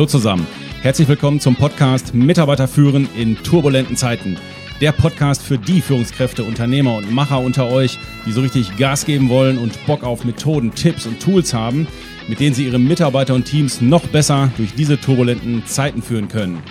Hallo zusammen. Herzlich willkommen zum Podcast Mitarbeiter führen in turbulenten Zeiten. Der Podcast für die Führungskräfte, Unternehmer und Macher unter euch, die so richtig Gas geben wollen und Bock auf Methoden, Tipps und Tools haben, mit denen sie ihre Mitarbeiter und Teams noch besser durch diese turbulenten Zeiten führen können.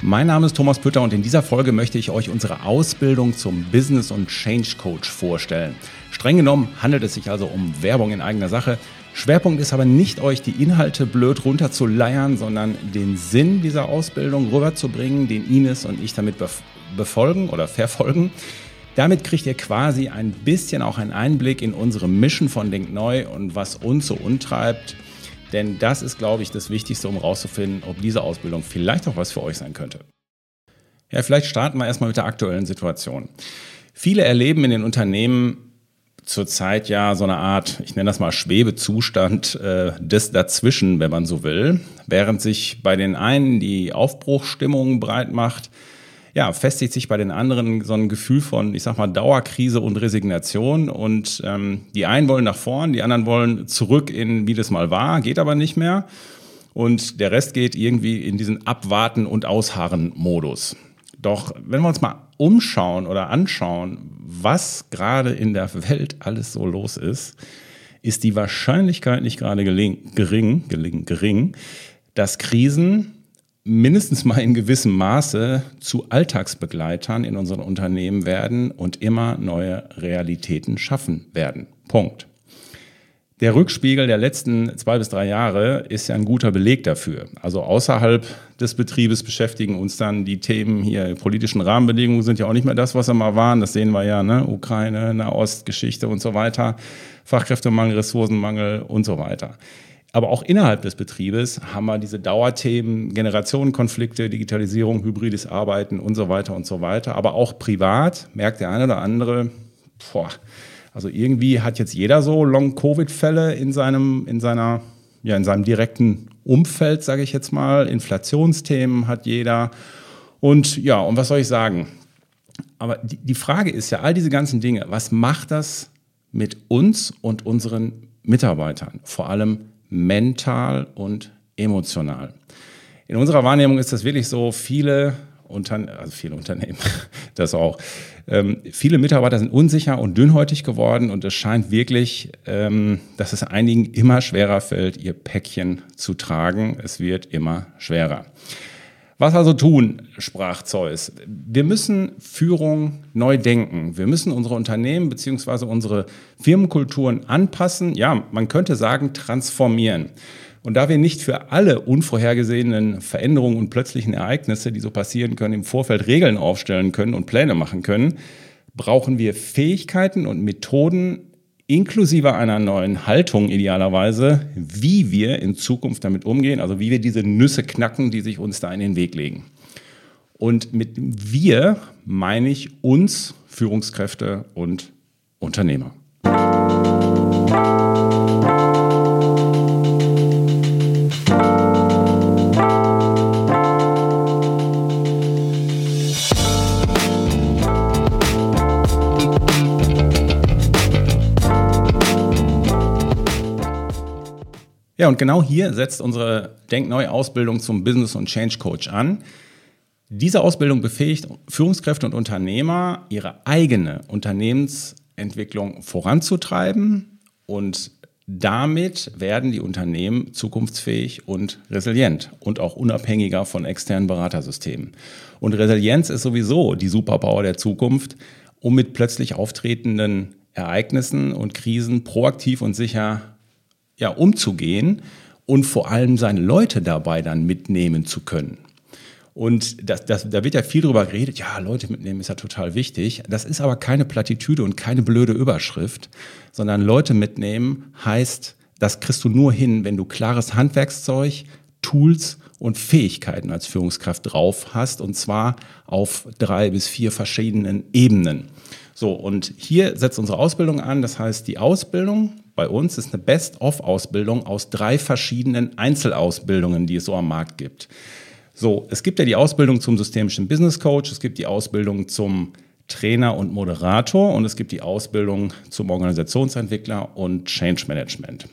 Mein Name ist Thomas Pütter und in dieser Folge möchte ich euch unsere Ausbildung zum Business- und Change Coach vorstellen. Streng genommen handelt es sich also um Werbung in eigener Sache. Schwerpunkt ist aber nicht, euch die Inhalte blöd runterzuleiern, sondern den Sinn dieser Ausbildung rüberzubringen, den Ines und ich damit befolgen oder verfolgen. Damit kriegt ihr quasi ein bisschen auch einen Einblick in unsere Mission von Denk Neu und was uns so untreibt. Denn das ist, glaube ich, das Wichtigste, um herauszufinden, ob diese Ausbildung vielleicht auch was für euch sein könnte. Ja, vielleicht starten wir erstmal mit der aktuellen Situation. Viele erleben in den Unternehmen zurzeit ja so eine Art, ich nenne das mal Schwebezustand äh, des Dazwischen, wenn man so will, während sich bei den einen die Aufbruchstimmung breit macht, ja, festigt sich bei den anderen so ein Gefühl von, ich sag mal, Dauerkrise und Resignation. Und ähm, die einen wollen nach vorn, die anderen wollen zurück in, wie das mal war, geht aber nicht mehr. Und der Rest geht irgendwie in diesen Abwarten- und Ausharren-Modus. Doch wenn wir uns mal umschauen oder anschauen, was gerade in der Welt alles so los ist, ist die Wahrscheinlichkeit nicht gerade gering, gering, gering, dass Krisen mindestens mal in gewissem Maße zu Alltagsbegleitern in unseren Unternehmen werden und immer neue Realitäten schaffen werden. Punkt. Der Rückspiegel der letzten zwei bis drei Jahre ist ja ein guter Beleg dafür. Also außerhalb des Betriebes beschäftigen uns dann die Themen hier, politischen Rahmenbedingungen sind ja auch nicht mehr das, was sie mal waren. Das sehen wir ja, ne? Ukraine, Nahostgeschichte und so weiter, Fachkräftemangel, Ressourcenmangel und so weiter. Aber auch innerhalb des Betriebes haben wir diese Dauerthemen, Generationenkonflikte, Digitalisierung, hybrides Arbeiten und so weiter und so weiter. Aber auch privat merkt der eine oder andere, boah, also irgendwie hat jetzt jeder so Long-Covid-Fälle in seinem, in seiner, ja, in seinem direkten Umfeld, sage ich jetzt mal. Inflationsthemen hat jeder. Und ja, und was soll ich sagen? Aber die, die Frage ist ja, all diese ganzen Dinge, was macht das mit uns und unseren Mitarbeitern? Vor allem mental und emotional. In unserer Wahrnehmung ist das wirklich so, viele, Unter also viele Unternehmen, das auch, ähm, viele Mitarbeiter sind unsicher und dünnhäutig geworden und es scheint wirklich, ähm, dass es einigen immer schwerer fällt, ihr Päckchen zu tragen. Es wird immer schwerer. Was also tun, sprach Zeus. Wir müssen Führung neu denken. Wir müssen unsere Unternehmen bzw. unsere Firmenkulturen anpassen. Ja, man könnte sagen, transformieren. Und da wir nicht für alle unvorhergesehenen Veränderungen und plötzlichen Ereignisse, die so passieren können, im Vorfeld Regeln aufstellen können und Pläne machen können, brauchen wir Fähigkeiten und Methoden, inklusive einer neuen Haltung idealerweise, wie wir in Zukunft damit umgehen, also wie wir diese Nüsse knacken, die sich uns da in den Weg legen. Und mit wir meine ich uns, Führungskräfte und Unternehmer. Ja, und genau hier setzt unsere Denkneu-Ausbildung zum Business- und Change Coach an. Diese Ausbildung befähigt Führungskräfte und Unternehmer, ihre eigene Unternehmensentwicklung voranzutreiben und damit werden die Unternehmen zukunftsfähig und resilient und auch unabhängiger von externen Beratersystemen. Und Resilienz ist sowieso die Superpower der Zukunft, um mit plötzlich auftretenden Ereignissen und Krisen proaktiv und sicher ja, umzugehen und vor allem seine Leute dabei dann mitnehmen zu können. Und das, das, da wird ja viel drüber geredet, ja, Leute mitnehmen ist ja total wichtig. Das ist aber keine Plattitüde und keine blöde Überschrift, sondern Leute mitnehmen heißt, das kriegst du nur hin, wenn du klares Handwerkszeug, Tools und Fähigkeiten als Führungskraft drauf hast, und zwar auf drei bis vier verschiedenen Ebenen. So, und hier setzt unsere Ausbildung an. Das heißt, die Ausbildung bei uns ist eine Best-of-Ausbildung aus drei verschiedenen Einzelausbildungen, die es so am Markt gibt. So, es gibt ja die Ausbildung zum systemischen Business Coach, es gibt die Ausbildung zum Trainer und Moderator und es gibt die Ausbildung zum Organisationsentwickler und Change Management.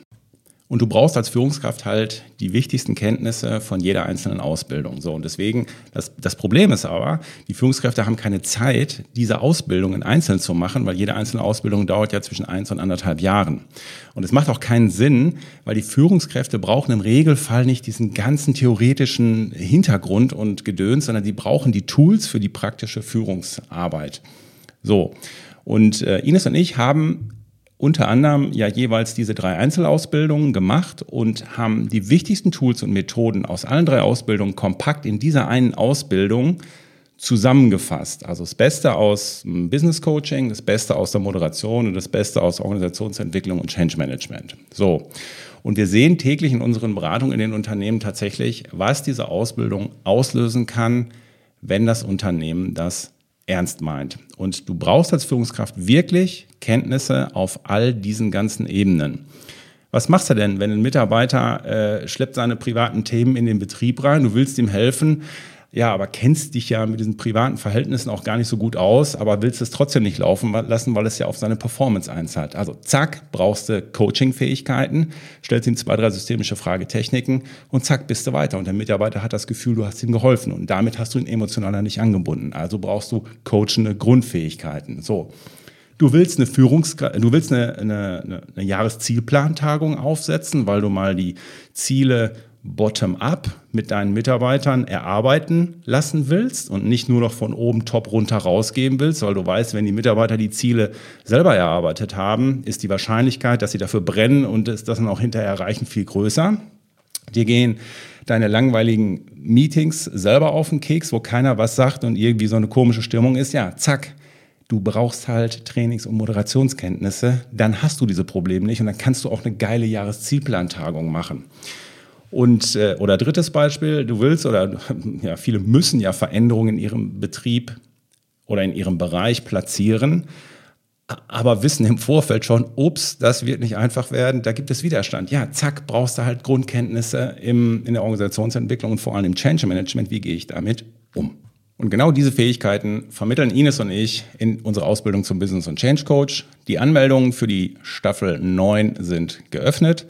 Und du brauchst als Führungskraft halt die wichtigsten Kenntnisse von jeder einzelnen Ausbildung. So, und deswegen, das, das Problem ist aber, die Führungskräfte haben keine Zeit, diese Ausbildungen einzeln zu machen, weil jede einzelne Ausbildung dauert ja zwischen eins und anderthalb Jahren. Und es macht auch keinen Sinn, weil die Führungskräfte brauchen im Regelfall nicht diesen ganzen theoretischen Hintergrund und Gedöns, sondern die brauchen die Tools für die praktische Führungsarbeit. So. Und äh, Ines und ich haben unter anderem ja jeweils diese drei Einzelausbildungen gemacht und haben die wichtigsten Tools und Methoden aus allen drei Ausbildungen kompakt in dieser einen Ausbildung zusammengefasst. Also das Beste aus Business Coaching, das Beste aus der Moderation und das Beste aus Organisationsentwicklung und Change Management. So. Und wir sehen täglich in unseren Beratungen in den Unternehmen tatsächlich, was diese Ausbildung auslösen kann, wenn das Unternehmen das ernst meint. Und du brauchst als Führungskraft wirklich Kenntnisse auf all diesen ganzen Ebenen. Was machst du denn, wenn ein Mitarbeiter äh, schleppt seine privaten Themen in den Betrieb rein, du willst ihm helfen, ja, aber kennst dich ja mit diesen privaten Verhältnissen auch gar nicht so gut aus, aber willst es trotzdem nicht laufen lassen, weil es ja auf seine Performance einzahlt. Also zack, brauchst du Coaching-Fähigkeiten, stellst ihm zwei, drei systemische Fragetechniken und zack, bist du weiter. Und der Mitarbeiter hat das Gefühl, du hast ihm geholfen und damit hast du ihn emotionaler nicht angebunden. Also brauchst du coachende Grundfähigkeiten. So. Du willst eine Führungs du willst eine, eine, eine Jahreszielplantagung aufsetzen, weil du mal die Ziele bottom-up mit deinen Mitarbeitern erarbeiten lassen willst und nicht nur noch von oben top runter rausgeben willst, weil du weißt, wenn die Mitarbeiter die Ziele selber erarbeitet haben, ist die Wahrscheinlichkeit, dass sie dafür brennen und das dann auch hinterher erreichen, viel größer. Dir gehen deine langweiligen Meetings selber auf den Keks, wo keiner was sagt und irgendwie so eine komische Stimmung ist. Ja, zack, du brauchst halt Trainings- und Moderationskenntnisse, dann hast du diese Probleme nicht und dann kannst du auch eine geile Jahreszielplantagung machen. Und äh, oder drittes Beispiel, du willst oder ja, viele müssen ja Veränderungen in ihrem Betrieb oder in ihrem Bereich platzieren, aber wissen im Vorfeld schon, ups, das wird nicht einfach werden, da gibt es Widerstand. Ja, zack, brauchst du halt Grundkenntnisse im, in der Organisationsentwicklung und vor allem im Change Management, wie gehe ich damit um? Und genau diese Fähigkeiten vermitteln Ines und ich in unserer Ausbildung zum Business und Change Coach. Die Anmeldungen für die Staffel 9 sind geöffnet.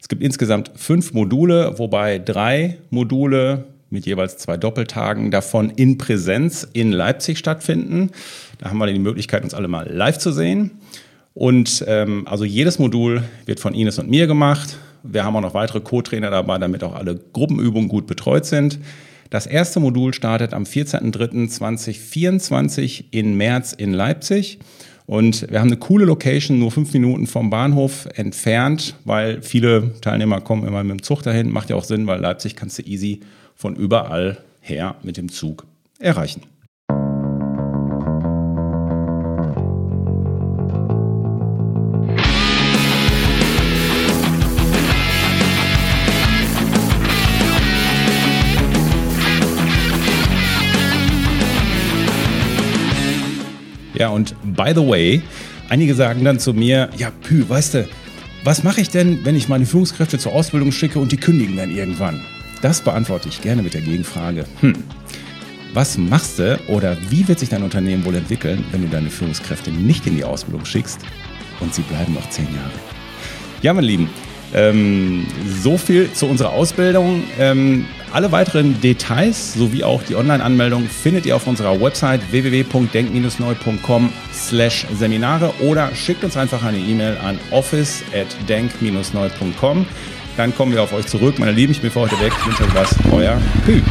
Es gibt insgesamt fünf Module, wobei drei Module mit jeweils zwei Doppeltagen davon in Präsenz in Leipzig stattfinden. Da haben wir die Möglichkeit, uns alle mal live zu sehen. Und ähm, also jedes Modul wird von Ines und mir gemacht. Wir haben auch noch weitere Co-Trainer dabei, damit auch alle Gruppenübungen gut betreut sind. Das erste Modul startet am 14.03.2024 in März in Leipzig. Und wir haben eine coole Location, nur fünf Minuten vom Bahnhof entfernt, weil viele Teilnehmer kommen immer mit dem Zug dahin. Macht ja auch Sinn, weil Leipzig kannst du easy von überall her mit dem Zug erreichen. Ja, und by the way, einige sagen dann zu mir, ja, Pü, weißt du, was mache ich denn, wenn ich meine Führungskräfte zur Ausbildung schicke und die kündigen dann irgendwann? Das beantworte ich gerne mit der Gegenfrage. Hm, was machst du oder wie wird sich dein Unternehmen wohl entwickeln, wenn du deine Führungskräfte nicht in die Ausbildung schickst und sie bleiben noch zehn Jahre? Ja, meine Lieben, ähm, so viel zu unserer Ausbildung. Ähm, alle weiteren Details sowie auch die Online-Anmeldung findet ihr auf unserer Website www.denk-neu.com slash Seminare oder schickt uns einfach eine E-Mail an office at denk-neu.com. Dann kommen wir auf euch zurück. Meine Lieben, ich bin für heute weg. Ich wünsche euch was. Euer Pü.